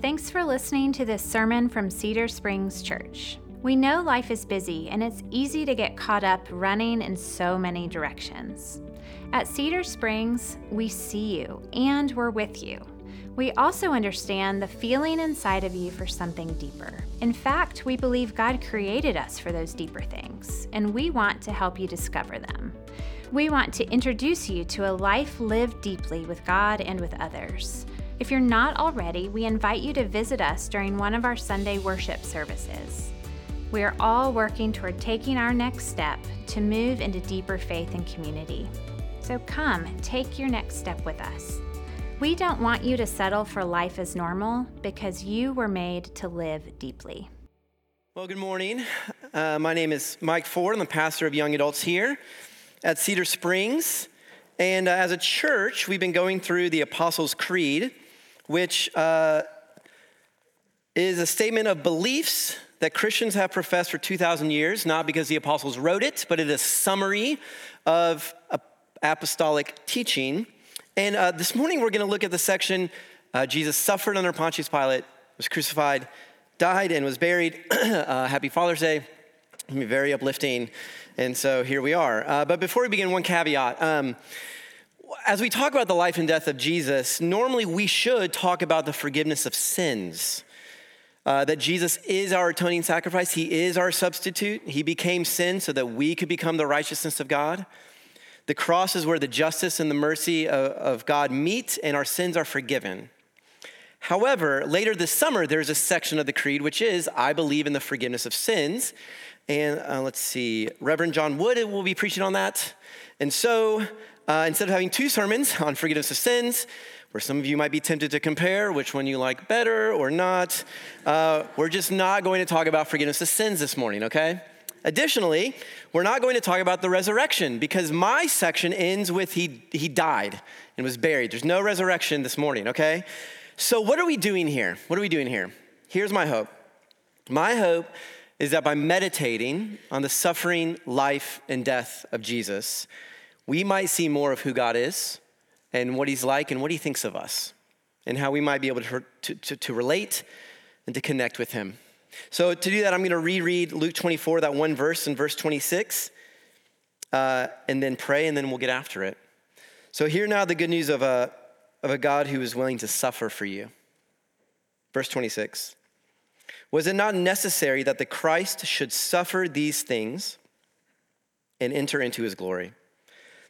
Thanks for listening to this sermon from Cedar Springs Church. We know life is busy and it's easy to get caught up running in so many directions. At Cedar Springs, we see you and we're with you. We also understand the feeling inside of you for something deeper. In fact, we believe God created us for those deeper things, and we want to help you discover them. We want to introduce you to a life lived deeply with God and with others. If you're not already, we invite you to visit us during one of our Sunday worship services. We are all working toward taking our next step to move into deeper faith and community. So come, take your next step with us. We don't want you to settle for life as normal because you were made to live deeply. Well, good morning. Uh, my name is Mike Ford. I'm the pastor of young adults here at Cedar Springs. And uh, as a church, we've been going through the Apostles' Creed, which uh, is a statement of beliefs that Christians have professed for 2,000 years, not because the apostles wrote it, but it is a summary of apostolic teaching. And uh, this morning we're going to look at the section uh, Jesus suffered under Pontius Pilate, was crucified, died, and was buried. uh, happy Father's Day. Very uplifting. And so here we are. Uh, but before we begin, one caveat. Um, as we talk about the life and death of Jesus, normally we should talk about the forgiveness of sins. Uh, that Jesus is our atoning sacrifice, He is our substitute. He became sin so that we could become the righteousness of God. The cross is where the justice and the mercy of, of God meet, and our sins are forgiven. However, later this summer, there's a section of the Creed which is I believe in the forgiveness of sins. And uh, let's see, Reverend John Wood will be preaching on that. And so uh, instead of having two sermons on forgiveness of sins, where some of you might be tempted to compare which one you like better or not, uh, we're just not going to talk about forgiveness of sins this morning, okay? Additionally, we're not going to talk about the resurrection because my section ends with he, he died and was buried. There's no resurrection this morning, okay? So, what are we doing here? What are we doing here? Here's my hope. My hope is that by meditating on the suffering, life, and death of Jesus, we might see more of who God is and what He's like and what He thinks of us, and how we might be able to, to, to, to relate and to connect with Him. So, to do that, I'm going to reread Luke 24, that one verse in verse 26, uh, and then pray, and then we'll get after it. So, hear now the good news of a, of a God who is willing to suffer for you. Verse 26 Was it not necessary that the Christ should suffer these things and enter into his glory?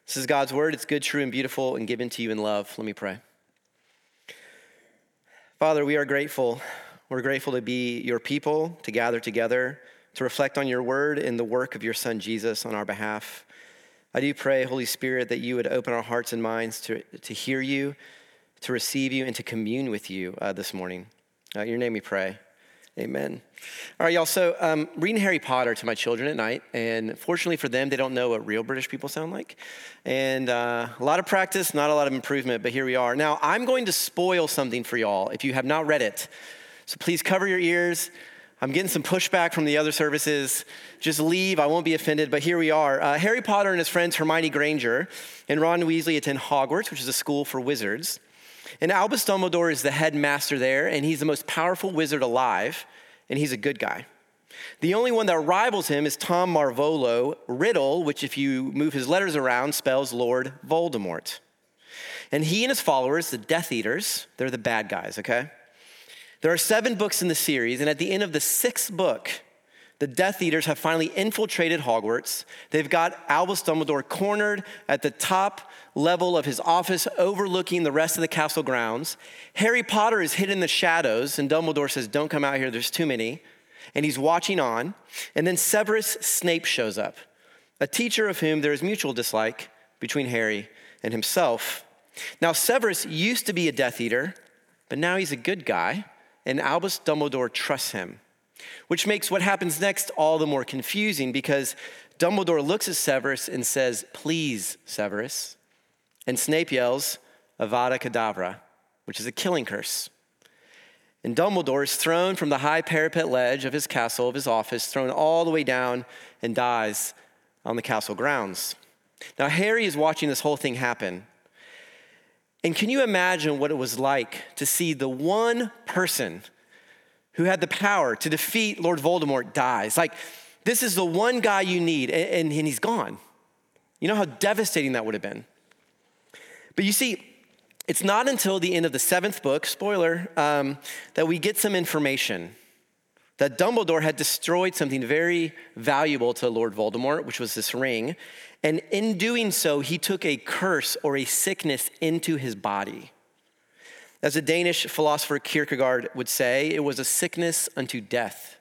This is God's word. It's good, true, and beautiful, and given to you in love. Let me pray. Father, we are grateful. We're grateful to be your people, to gather together, to reflect on your word and the work of your son Jesus on our behalf. I do pray, Holy Spirit, that you would open our hearts and minds to, to hear you, to receive you, and to commune with you uh, this morning. Uh, your name we pray. Amen. All right, y'all. So, um, reading Harry Potter to my children at night, and fortunately for them, they don't know what real British people sound like. And uh, a lot of practice, not a lot of improvement, but here we are. Now, I'm going to spoil something for y'all if you have not read it. So, please cover your ears. I'm getting some pushback from the other services. Just leave, I won't be offended, but here we are. Uh, Harry Potter and his friends Hermione Granger and Ron Weasley attend Hogwarts, which is a school for wizards. And Albus Dumbledore is the headmaster there, and he's the most powerful wizard alive, and he's a good guy. The only one that rivals him is Tom Marvolo Riddle, which, if you move his letters around, spells Lord Voldemort. And he and his followers, the Death Eaters, they're the bad guys, okay? There are seven books in the series, and at the end of the sixth book, the Death Eaters have finally infiltrated Hogwarts. They've got Albus Dumbledore cornered at the top level of his office, overlooking the rest of the castle grounds. Harry Potter is hidden in the shadows, and Dumbledore says, Don't come out here, there's too many. And he's watching on. And then Severus Snape shows up, a teacher of whom there is mutual dislike between Harry and himself. Now, Severus used to be a Death Eater, but now he's a good guy, and Albus Dumbledore trusts him, which makes what happens next all the more confusing because Dumbledore looks at Severus and says, Please, Severus. And Snape yells, Avada Kedavra, which is a killing curse. And Dumbledore is thrown from the high parapet ledge of his castle, of his office, thrown all the way down and dies on the castle grounds. Now, Harry is watching this whole thing happen. And can you imagine what it was like to see the one person who had the power to defeat Lord Voldemort dies? Like, this is the one guy you need, and, and he's gone. You know how devastating that would have been. But you see, it's not until the end of the seventh book, spoiler, um, that we get some information that Dumbledore had destroyed something very valuable to Lord Voldemort, which was this ring. And in doing so, he took a curse or a sickness into his body. As the Danish philosopher Kierkegaard would say, it was a sickness unto death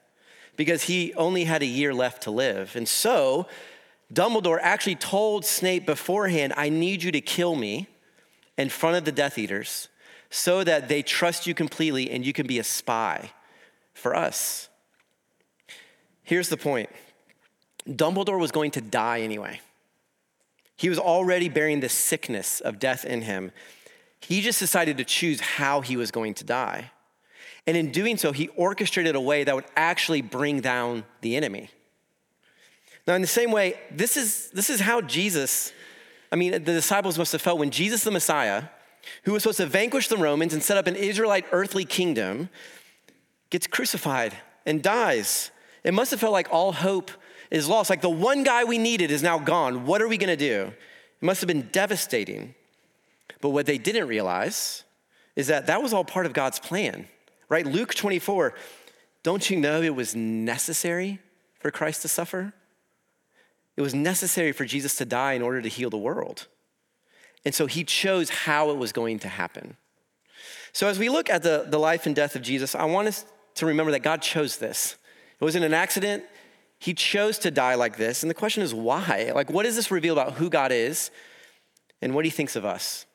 because he only had a year left to live. And so, Dumbledore actually told Snape beforehand, I need you to kill me in front of the Death Eaters so that they trust you completely and you can be a spy for us. Here's the point Dumbledore was going to die anyway. He was already bearing the sickness of death in him. He just decided to choose how he was going to die. And in doing so, he orchestrated a way that would actually bring down the enemy. Now, in the same way, this is, this is how Jesus, I mean, the disciples must have felt when Jesus the Messiah, who was supposed to vanquish the Romans and set up an Israelite earthly kingdom, gets crucified and dies. It must have felt like all hope is lost. Like the one guy we needed is now gone. What are we going to do? It must have been devastating. But what they didn't realize is that that was all part of God's plan, right? Luke 24, don't you know it was necessary for Christ to suffer? It was necessary for Jesus to die in order to heal the world. And so he chose how it was going to happen. So as we look at the, the life and death of Jesus, I want us to remember that God chose this. It wasn't an accident. He chose to die like this. And the question is why? Like, what does this reveal about who God is and what he thinks of us?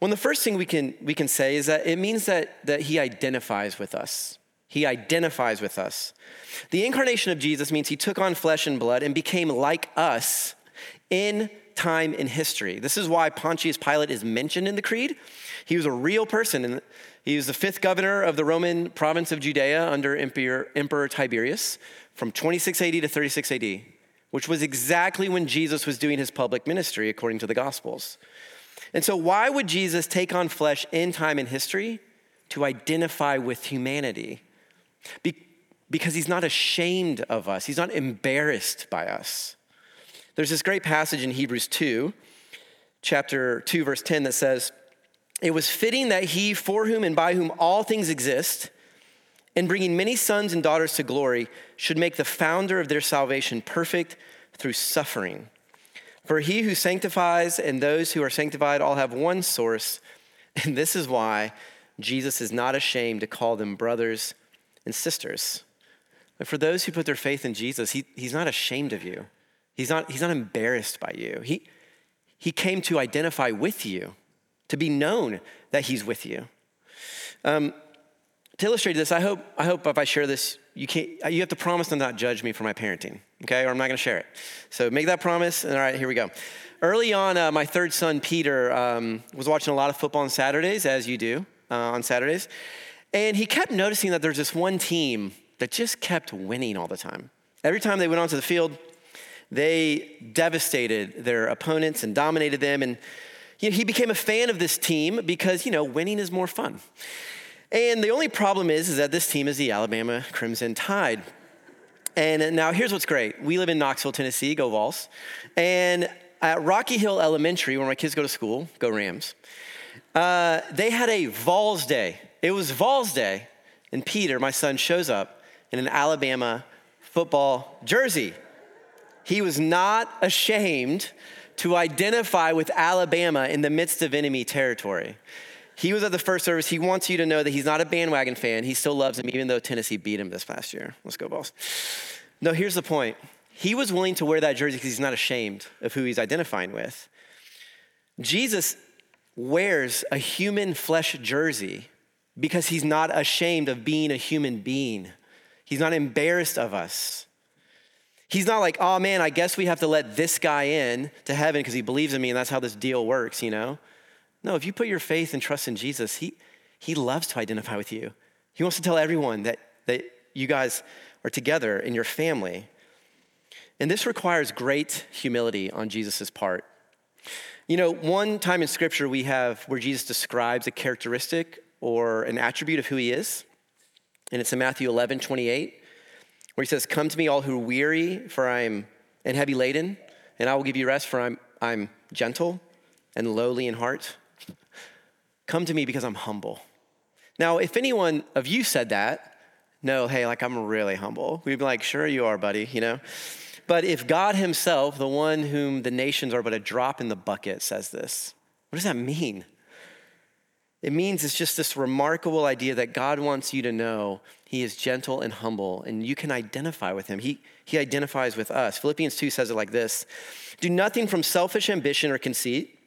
Well, the first thing we can, we can say is that it means that, that he identifies with us. He identifies with us. The incarnation of Jesus means he took on flesh and blood and became like us in time in history. This is why Pontius Pilate is mentioned in the creed. He was a real person, and he was the fifth governor of the Roman province of Judea under Emperor, Emperor Tiberius from 26 AD to 36 AD, which was exactly when Jesus was doing his public ministry, according to the Gospels. And so, why would Jesus take on flesh in time in history? To identify with humanity. Be- because he's not ashamed of us, he's not embarrassed by us. There's this great passage in Hebrews 2, chapter 2, verse 10, that says, It was fitting that he, for whom and by whom all things exist, in bringing many sons and daughters to glory, should make the founder of their salvation perfect through suffering. For he who sanctifies and those who are sanctified all have one source, and this is why Jesus is not ashamed to call them brothers and sisters. For those who put their faith in Jesus, he, he's not ashamed of you. He's not, he's not embarrassed by you. He, he came to identify with you, to be known that he's with you. Um, to illustrate this, I hope, I hope if I share this, you, can't, you have to promise to not judge me for my parenting, okay? Or I'm not gonna share it. So make that promise, and all right, here we go. Early on, uh, my third son, Peter, um, was watching a lot of football on Saturdays, as you do uh, on Saturdays. And he kept noticing that there's this one team that just kept winning all the time. Every time they went onto the field, they devastated their opponents and dominated them. And you know, he became a fan of this team because, you know, winning is more fun. And the only problem is, is that this team is the Alabama Crimson Tide. And now here's what's great. We live in Knoxville, Tennessee, go Vols. And at Rocky Hill Elementary, where my kids go to school, go Rams, uh, they had a Vols Day. It was Vols Day. And Peter, my son, shows up in an Alabama football jersey. He was not ashamed to identify with Alabama in the midst of enemy territory. He was at the first service. He wants you to know that he's not a bandwagon fan. He still loves him, even though Tennessee beat him this past year. Let's go, Vols. No, here's the point. He was willing to wear that jersey because he's not ashamed of who he's identifying with. Jesus wears a human flesh jersey because he's not ashamed of being a human being. He's not embarrassed of us. He's not like, oh man, I guess we have to let this guy in to heaven because he believes in me and that's how this deal works, you know? No, if you put your faith and trust in Jesus, he, he loves to identify with you. He wants to tell everyone that, that you guys are together in your family. And this requires great humility on Jesus' part. You know, one time in scripture we have where Jesus describes a characteristic or an attribute of who he is, and it's in Matthew 11, 28, where he says, Come to me, all who are weary, for I am and heavy laden, and I will give you rest, for I'm, I'm gentle and lowly in heart. Come to me because I'm humble. Now, if anyone of you said that, no, hey, like I'm really humble, we'd be like, Sure, you are, buddy, you know? But if God Himself, the one whom the nations are but a drop in the bucket, says this, what does that mean? It means it's just this remarkable idea that God wants you to know He is gentle and humble, and you can identify with Him. He, he identifies with us. Philippians 2 says it like this Do nothing from selfish ambition or conceit,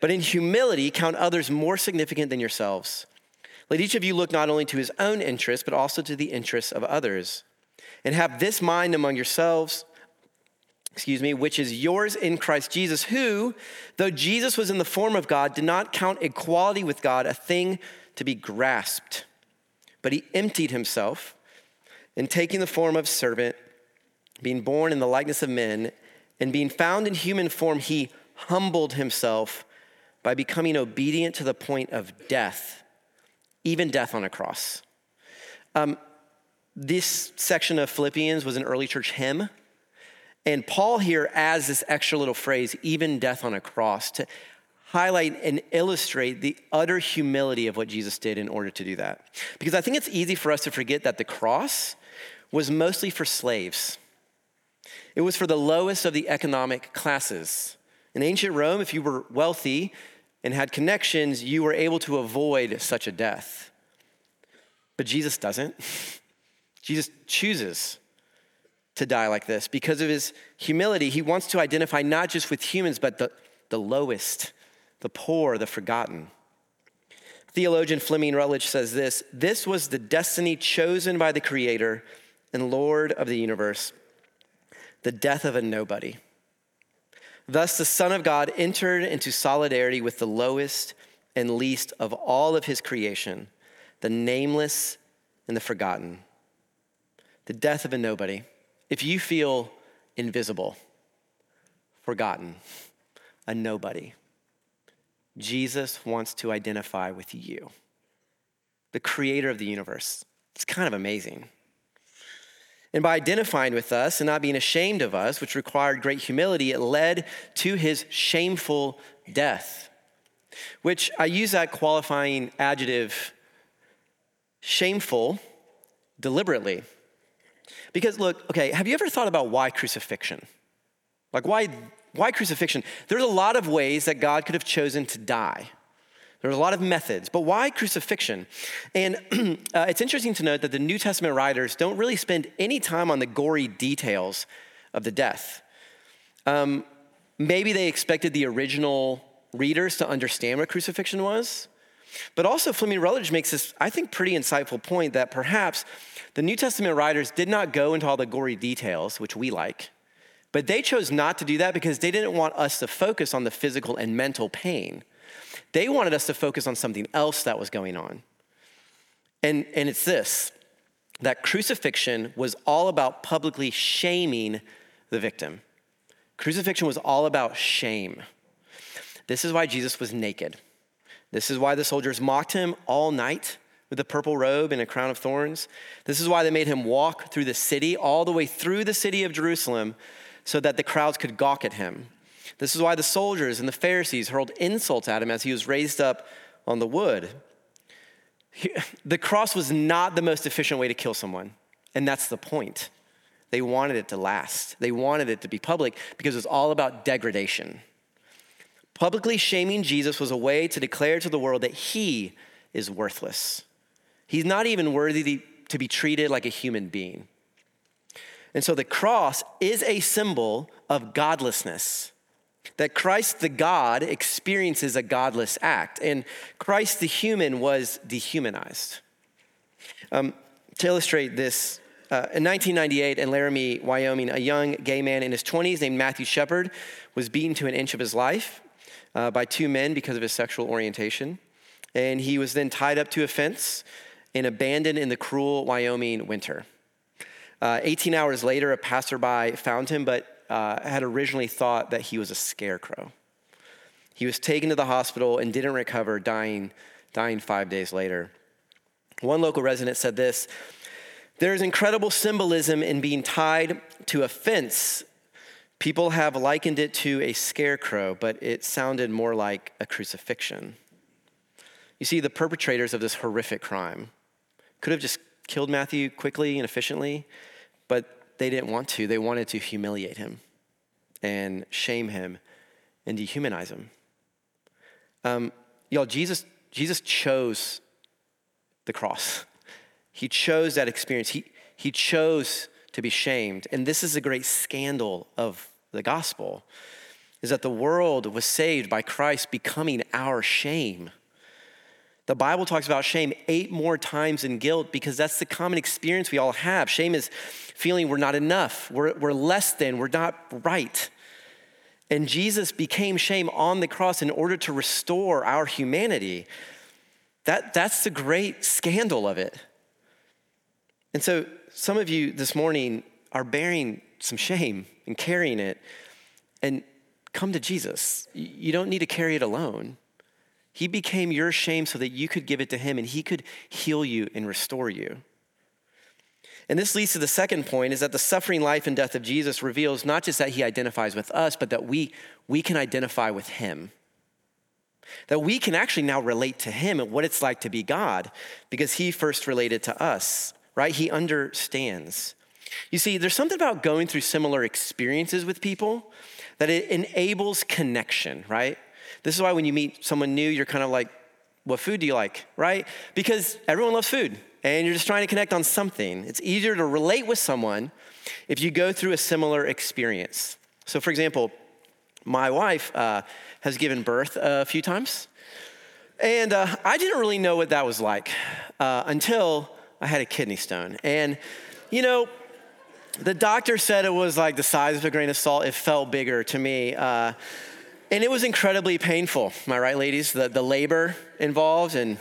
but in humility count others more significant than yourselves. Let each of you look not only to his own interests, but also to the interests of others. And have this mind among yourselves excuse me, which is yours in Christ Jesus, who, though Jesus was in the form of God, did not count equality with God a thing to be grasped, but he emptied himself in taking the form of servant, being born in the likeness of men, and being found in human form, he humbled himself by becoming obedient to the point of death, even death on a cross. Um, this section of Philippians was an early church hymn. And Paul here adds this extra little phrase, even death on a cross, to highlight and illustrate the utter humility of what Jesus did in order to do that. Because I think it's easy for us to forget that the cross was mostly for slaves, it was for the lowest of the economic classes. In ancient Rome, if you were wealthy and had connections, you were able to avoid such a death. But Jesus doesn't. Jesus chooses to die like this. Because of his humility, he wants to identify not just with humans, but the, the lowest, the poor, the forgotten. Theologian Fleming Rutledge says this This was the destiny chosen by the Creator and Lord of the universe, the death of a nobody. Thus, the Son of God entered into solidarity with the lowest and least of all of his creation, the nameless and the forgotten. The death of a nobody. If you feel invisible, forgotten, a nobody, Jesus wants to identify with you, the creator of the universe. It's kind of amazing. And by identifying with us and not being ashamed of us, which required great humility, it led to his shameful death, which I use that qualifying adjective, shameful, deliberately. Because look, okay, have you ever thought about why crucifixion? Like why why crucifixion? There's a lot of ways that God could have chosen to die. There's a lot of methods, but why crucifixion? And uh, it's interesting to note that the New Testament writers don't really spend any time on the gory details of the death. Um, maybe they expected the original readers to understand what crucifixion was, but also Fleming Rutledge makes this, I think, pretty insightful point that perhaps the New Testament writers did not go into all the gory details, which we like, but they chose not to do that because they didn't want us to focus on the physical and mental pain. They wanted us to focus on something else that was going on. And, and it's this that crucifixion was all about publicly shaming the victim. Crucifixion was all about shame. This is why Jesus was naked. This is why the soldiers mocked him all night with a purple robe and a crown of thorns. This is why they made him walk through the city, all the way through the city of Jerusalem, so that the crowds could gawk at him. This is why the soldiers and the Pharisees hurled insults at him as he was raised up on the wood. the cross was not the most efficient way to kill someone, and that's the point. They wanted it to last, they wanted it to be public because it was all about degradation. Publicly shaming Jesus was a way to declare to the world that he is worthless. He's not even worthy to be treated like a human being. And so the cross is a symbol of godlessness. That Christ the God experiences a godless act, and Christ the human was dehumanized. Um, to illustrate this, uh, in 1998 in Laramie, Wyoming, a young gay man in his 20s named Matthew Shepard was beaten to an inch of his life uh, by two men because of his sexual orientation. And he was then tied up to a fence and abandoned in the cruel Wyoming winter. Uh, 18 hours later, a passerby found him, but uh, had originally thought that he was a scarecrow. He was taken to the hospital and didn't recover, dying, dying five days later. One local resident said this There is incredible symbolism in being tied to a fence. People have likened it to a scarecrow, but it sounded more like a crucifixion. You see, the perpetrators of this horrific crime could have just killed Matthew quickly and efficiently, but they didn't want to. They wanted to humiliate him and shame him and dehumanize him. Um, y'all, Jesus, Jesus chose the cross. He chose that experience. He, he chose to be shamed. And this is a great scandal of the gospel is that the world was saved by Christ becoming our shame. The Bible talks about shame eight more times in guilt because that's the common experience we all have. Shame is feeling we're not enough, we're, we're less than, we're not right. And Jesus became shame on the cross in order to restore our humanity. That, that's the great scandal of it. And so, some of you this morning are bearing some shame and carrying it. And come to Jesus. You don't need to carry it alone. He became your shame so that you could give it to Him and He could heal you and restore you. And this leads to the second point is that the suffering life and death of Jesus reveals not just that he identifies with us, but that we, we can identify with him. That we can actually now relate to him and what it's like to be God because he first related to us, right? He understands. You see, there's something about going through similar experiences with people that it enables connection, right? This is why when you meet someone new, you're kind of like, what food do you like, right? Because everyone loves food and you're just trying to connect on something. It's easier to relate with someone if you go through a similar experience. So, for example, my wife uh, has given birth a few times, and uh, I didn't really know what that was like uh, until I had a kidney stone. And, you know, the doctor said it was like the size of a grain of salt. It felt bigger to me. Uh, and it was incredibly painful. Am I right, ladies? The, the labor involved and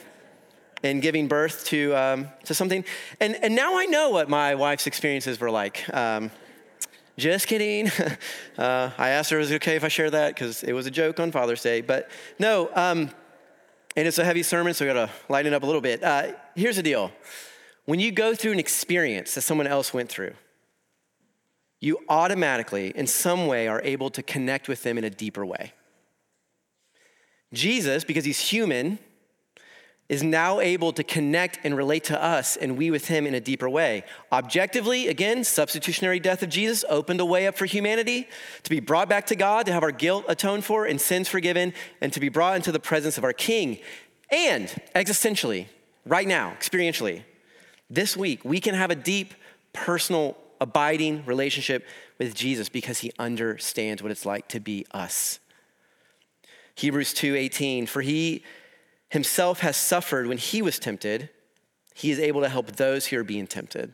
and giving birth to, um, to something. And, and now I know what my wife's experiences were like. Um, just kidding. uh, I asked her, it okay if I share that? Because it was a joke on Father's Day. But no, um, and it's a heavy sermon, so we gotta lighten it up a little bit. Uh, here's the deal when you go through an experience that someone else went through, you automatically, in some way, are able to connect with them in a deeper way. Jesus, because he's human, is now able to connect and relate to us and we with him in a deeper way. Objectively, again, substitutionary death of Jesus opened a way up for humanity to be brought back to God, to have our guilt atoned for and sins forgiven, and to be brought into the presence of our King. And existentially, right now, experientially, this week, we can have a deep, personal, abiding relationship with Jesus because he understands what it's like to be us. Hebrews 2:18 for he himself has suffered when he was tempted, he is able to help those who are being tempted.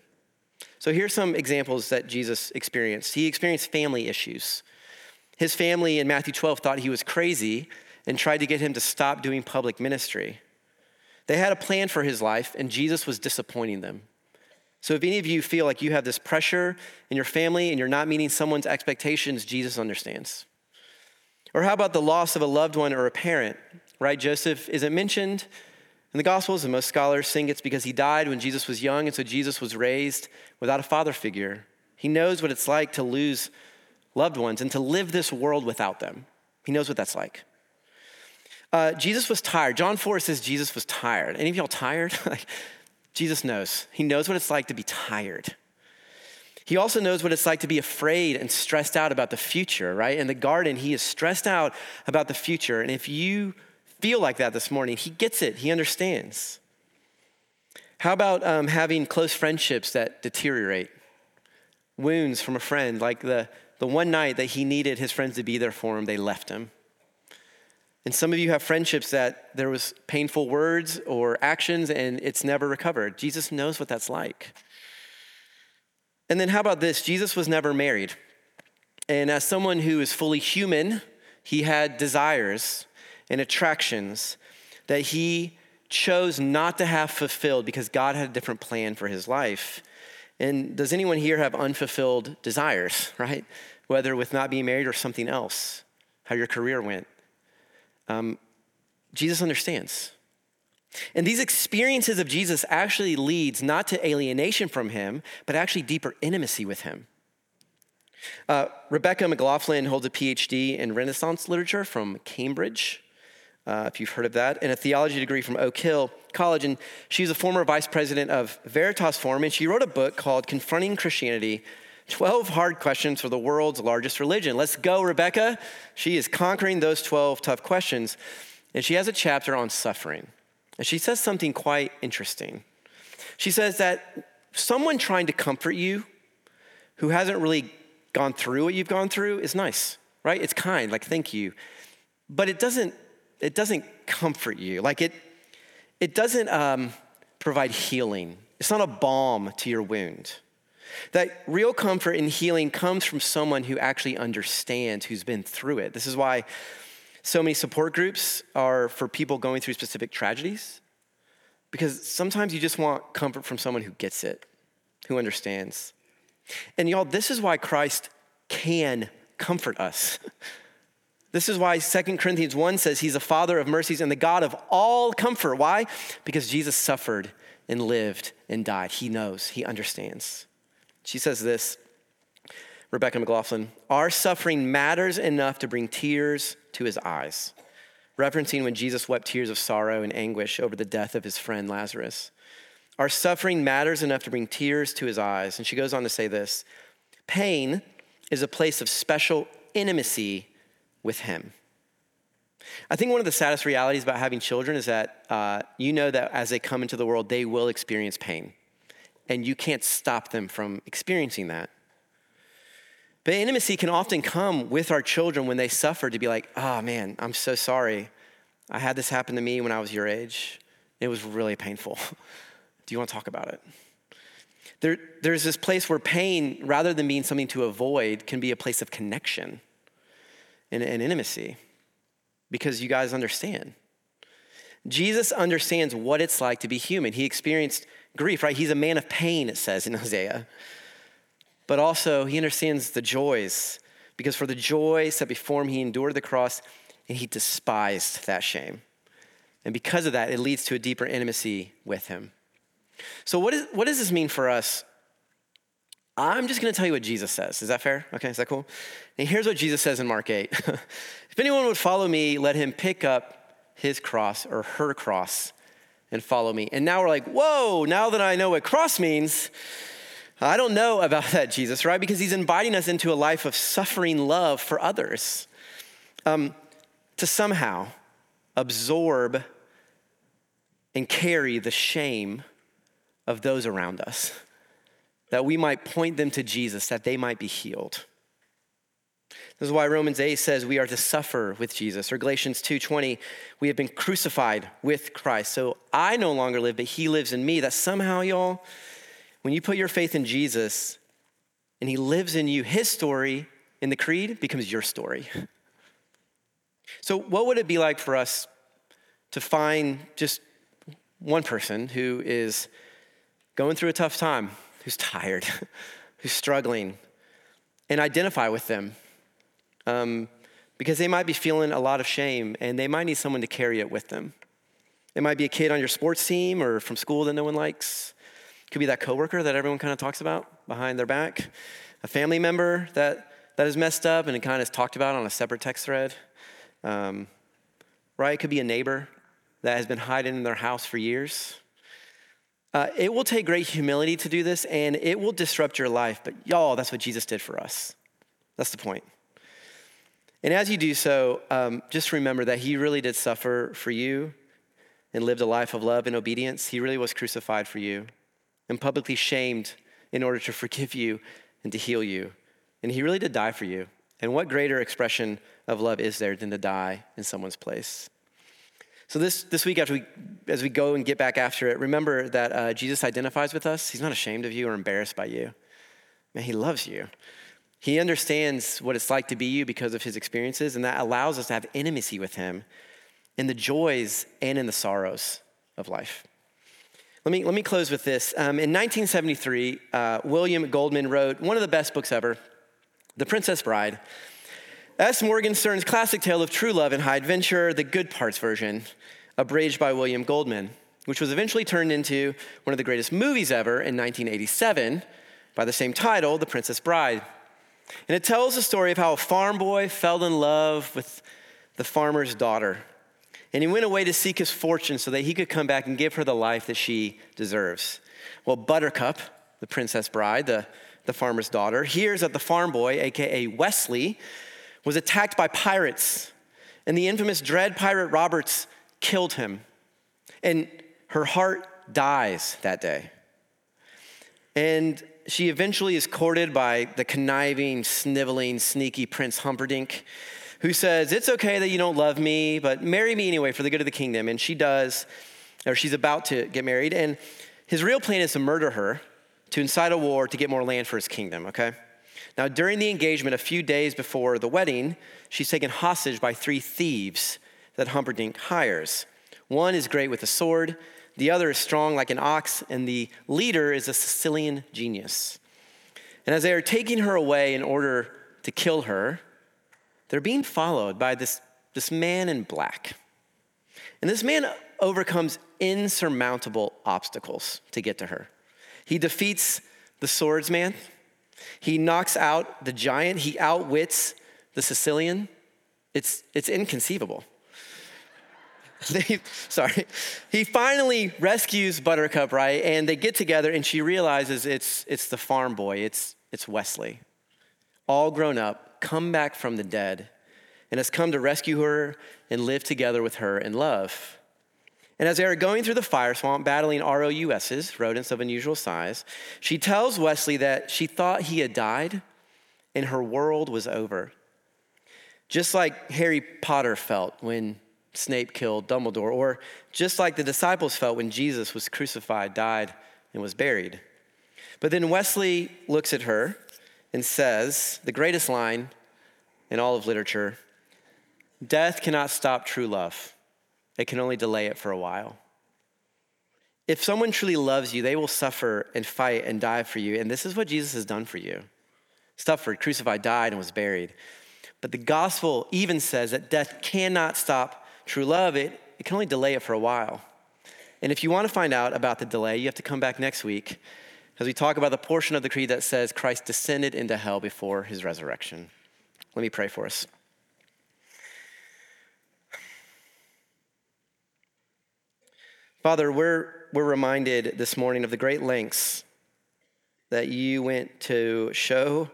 So here's some examples that Jesus experienced. He experienced family issues. His family in Matthew 12 thought he was crazy and tried to get him to stop doing public ministry. They had a plan for his life, and Jesus was disappointing them. So if any of you feel like you have this pressure in your family and you're not meeting someone's expectations, Jesus understands. Or how about the loss of a loved one or a parent? right? Joseph isn't mentioned in the Gospels, and most scholars think it's because he died when Jesus was young, and so Jesus was raised without a father figure. He knows what it's like to lose loved ones and to live this world without them. He knows what that's like. Uh, Jesus was tired. John 4 says Jesus was tired. Any of y'all tired? Jesus knows. He knows what it's like to be tired. He also knows what it's like to be afraid and stressed out about the future, right? In the garden, he is stressed out about the future. And if you feel like that this morning. He gets it, he understands. How about um, having close friendships that deteriorate? Wounds from a friend, like the, the one night that he needed his friends to be there for him, they left him. And some of you have friendships that there was painful words or actions and it's never recovered. Jesus knows what that's like. And then how about this? Jesus was never married. And as someone who is fully human, he had desires and attractions that he chose not to have fulfilled because God had a different plan for his life. And does anyone here have unfulfilled desires, right? Whether with not being married or something else, how your career went. Um, Jesus understands. And these experiences of Jesus actually leads not to alienation from him, but actually deeper intimacy with him. Uh, Rebecca McLaughlin holds a PhD in Renaissance literature from Cambridge, uh, if you've heard of that, and a theology degree from Oak Hill College. And she's a former vice president of Veritas Forum, and she wrote a book called Confronting Christianity 12 Hard Questions for the World's Largest Religion. Let's go, Rebecca. She is conquering those 12 tough questions. And she has a chapter on suffering. And she says something quite interesting. She says that someone trying to comfort you who hasn't really gone through what you've gone through is nice, right? It's kind, like thank you. But it doesn't, it doesn't comfort you. Like it, it doesn't um, provide healing. It's not a balm to your wound. That real comfort and healing comes from someone who actually understands, who's been through it. This is why so many support groups are for people going through specific tragedies, because sometimes you just want comfort from someone who gets it, who understands. And y'all, this is why Christ can comfort us. This is why 2 Corinthians 1 says he's a father of mercies and the God of all comfort. Why? Because Jesus suffered and lived and died. He knows, he understands. She says this Rebecca McLaughlin, our suffering matters enough to bring tears to his eyes, referencing when Jesus wept tears of sorrow and anguish over the death of his friend Lazarus. Our suffering matters enough to bring tears to his eyes. And she goes on to say this pain is a place of special intimacy with him. I think one of the saddest realities about having children is that uh, you know that as they come into the world, they will experience pain, and you can't stop them from experiencing that. But intimacy can often come with our children when they suffer to be like, oh man, I'm so sorry. I had this happen to me when I was your age. It was really painful. Do you want to talk about it? There, there's this place where pain, rather than being something to avoid, can be a place of connection and, and intimacy because you guys understand. Jesus understands what it's like to be human. He experienced grief, right? He's a man of pain, it says in Hosea but also he understands the joys because for the joy set before him, he endured the cross and he despised that shame. And because of that, it leads to a deeper intimacy with him. So, what, is, what does this mean for us? I'm just going to tell you what Jesus says. Is that fair? Okay, is that cool? And here's what Jesus says in Mark 8 If anyone would follow me, let him pick up his cross or her cross and follow me. And now we're like, whoa, now that I know what cross means, I don't know about that, Jesus, right? Because he's inviting us into a life of suffering love for others um, to somehow absorb and carry the shame of those around us, that we might point them to Jesus, that they might be healed. This is why Romans 8 says we are to suffer with Jesus. Or Galatians 2:20, we have been crucified with Christ. So I no longer live, but he lives in me. That somehow, y'all, when you put your faith in Jesus and he lives in you, his story in the creed becomes your story. So, what would it be like for us to find just one person who is going through a tough time, who's tired, who's struggling, and identify with them? Um, because they might be feeling a lot of shame and they might need someone to carry it with them. It might be a kid on your sports team or from school that no one likes. Could be that coworker that everyone kind of talks about behind their back, a family member that, that is messed up and it kind of is talked about on a separate text thread. Um, right? It could be a neighbor that has been hiding in their house for years. Uh, it will take great humility to do this and it will disrupt your life, but y'all, that's what Jesus did for us. That's the point. And as you do so, um, just remember that he really did suffer for you and lived a life of love and obedience. He really was crucified for you and publicly shamed in order to forgive you and to heal you. And he really did die for you. And what greater expression of love is there than to die in someone's place? So this, this week, after we, as we go and get back after it, remember that uh, Jesus identifies with us. He's not ashamed of you or embarrassed by you. Man, he loves you. He understands what it's like to be you because of his experiences, and that allows us to have intimacy with him in the joys and in the sorrows of life. Let me, let me close with this. Um, in 1973, uh, William Goldman wrote one of the best books ever, The Princess Bride. S. Morgenstern's classic tale of true love and high adventure, the good parts version, abridged by William Goldman, which was eventually turned into one of the greatest movies ever in 1987 by the same title, The Princess Bride. And it tells the story of how a farm boy fell in love with the farmer's daughter. And he went away to seek his fortune so that he could come back and give her the life that she deserves. Well, Buttercup, the princess bride, the, the farmer's daughter, hears that the farm boy, AKA Westley, was attacked by pirates. And the infamous Dread Pirate Roberts killed him. And her heart dies that day. And she eventually is courted by the conniving, sniveling, sneaky Prince Humperdinck, who says, It's okay that you don't love me, but marry me anyway for the good of the kingdom. And she does, or she's about to get married. And his real plan is to murder her, to incite a war to get more land for his kingdom, okay? Now, during the engagement, a few days before the wedding, she's taken hostage by three thieves that Humperdinck hires. One is great with a sword, the other is strong like an ox, and the leader is a Sicilian genius. And as they are taking her away in order to kill her, they're being followed by this, this man in black. And this man overcomes insurmountable obstacles to get to her. He defeats the swordsman, he knocks out the giant, he outwits the Sicilian. It's, it's inconceivable. Sorry. He finally rescues Buttercup, right? And they get together and she realizes it's, it's the farm boy, it's, it's Westley. All grown up, come back from the dead, and has come to rescue her and live together with her in love. And as they are going through the fire swamp, battling ROUSs, rodents of unusual size, she tells Westley that she thought he had died and her world was over. Just like Harry Potter felt when Snape killed Dumbledore, or just like the disciples felt when Jesus was crucified, died, and was buried. But then Westley looks at her and says the greatest line in all of literature Death cannot stop true love, it can only delay it for a while. If someone truly loves you, they will suffer and fight and die for you. And this is what Jesus has done for you. Suffered, crucified, died, and was buried. But the gospel even says that death cannot stop true love, it, it can only delay it for a while. And if you want to find out about the delay, you have to come back next week as we talk about the portion of the creed that says Christ descended into hell before his resurrection. Let me pray for us. Father, we're, we're reminded this morning of the great lengths that you went to show,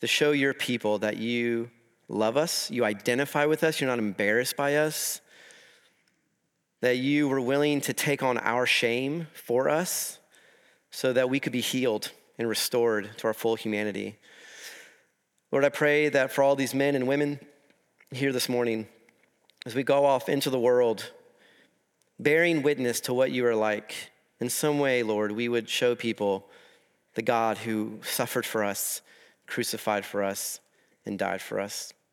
to show your people that you love us, you identify with us, you're not embarrassed by us, that you were willing to take on our shame for us so that we could be healed and restored to our full humanity. Lord, I pray that for all these men and women here this morning, as we go off into the world, bearing witness to what you are like, in some way, Lord, we would show people the God who suffered for us, crucified for us, and died for us.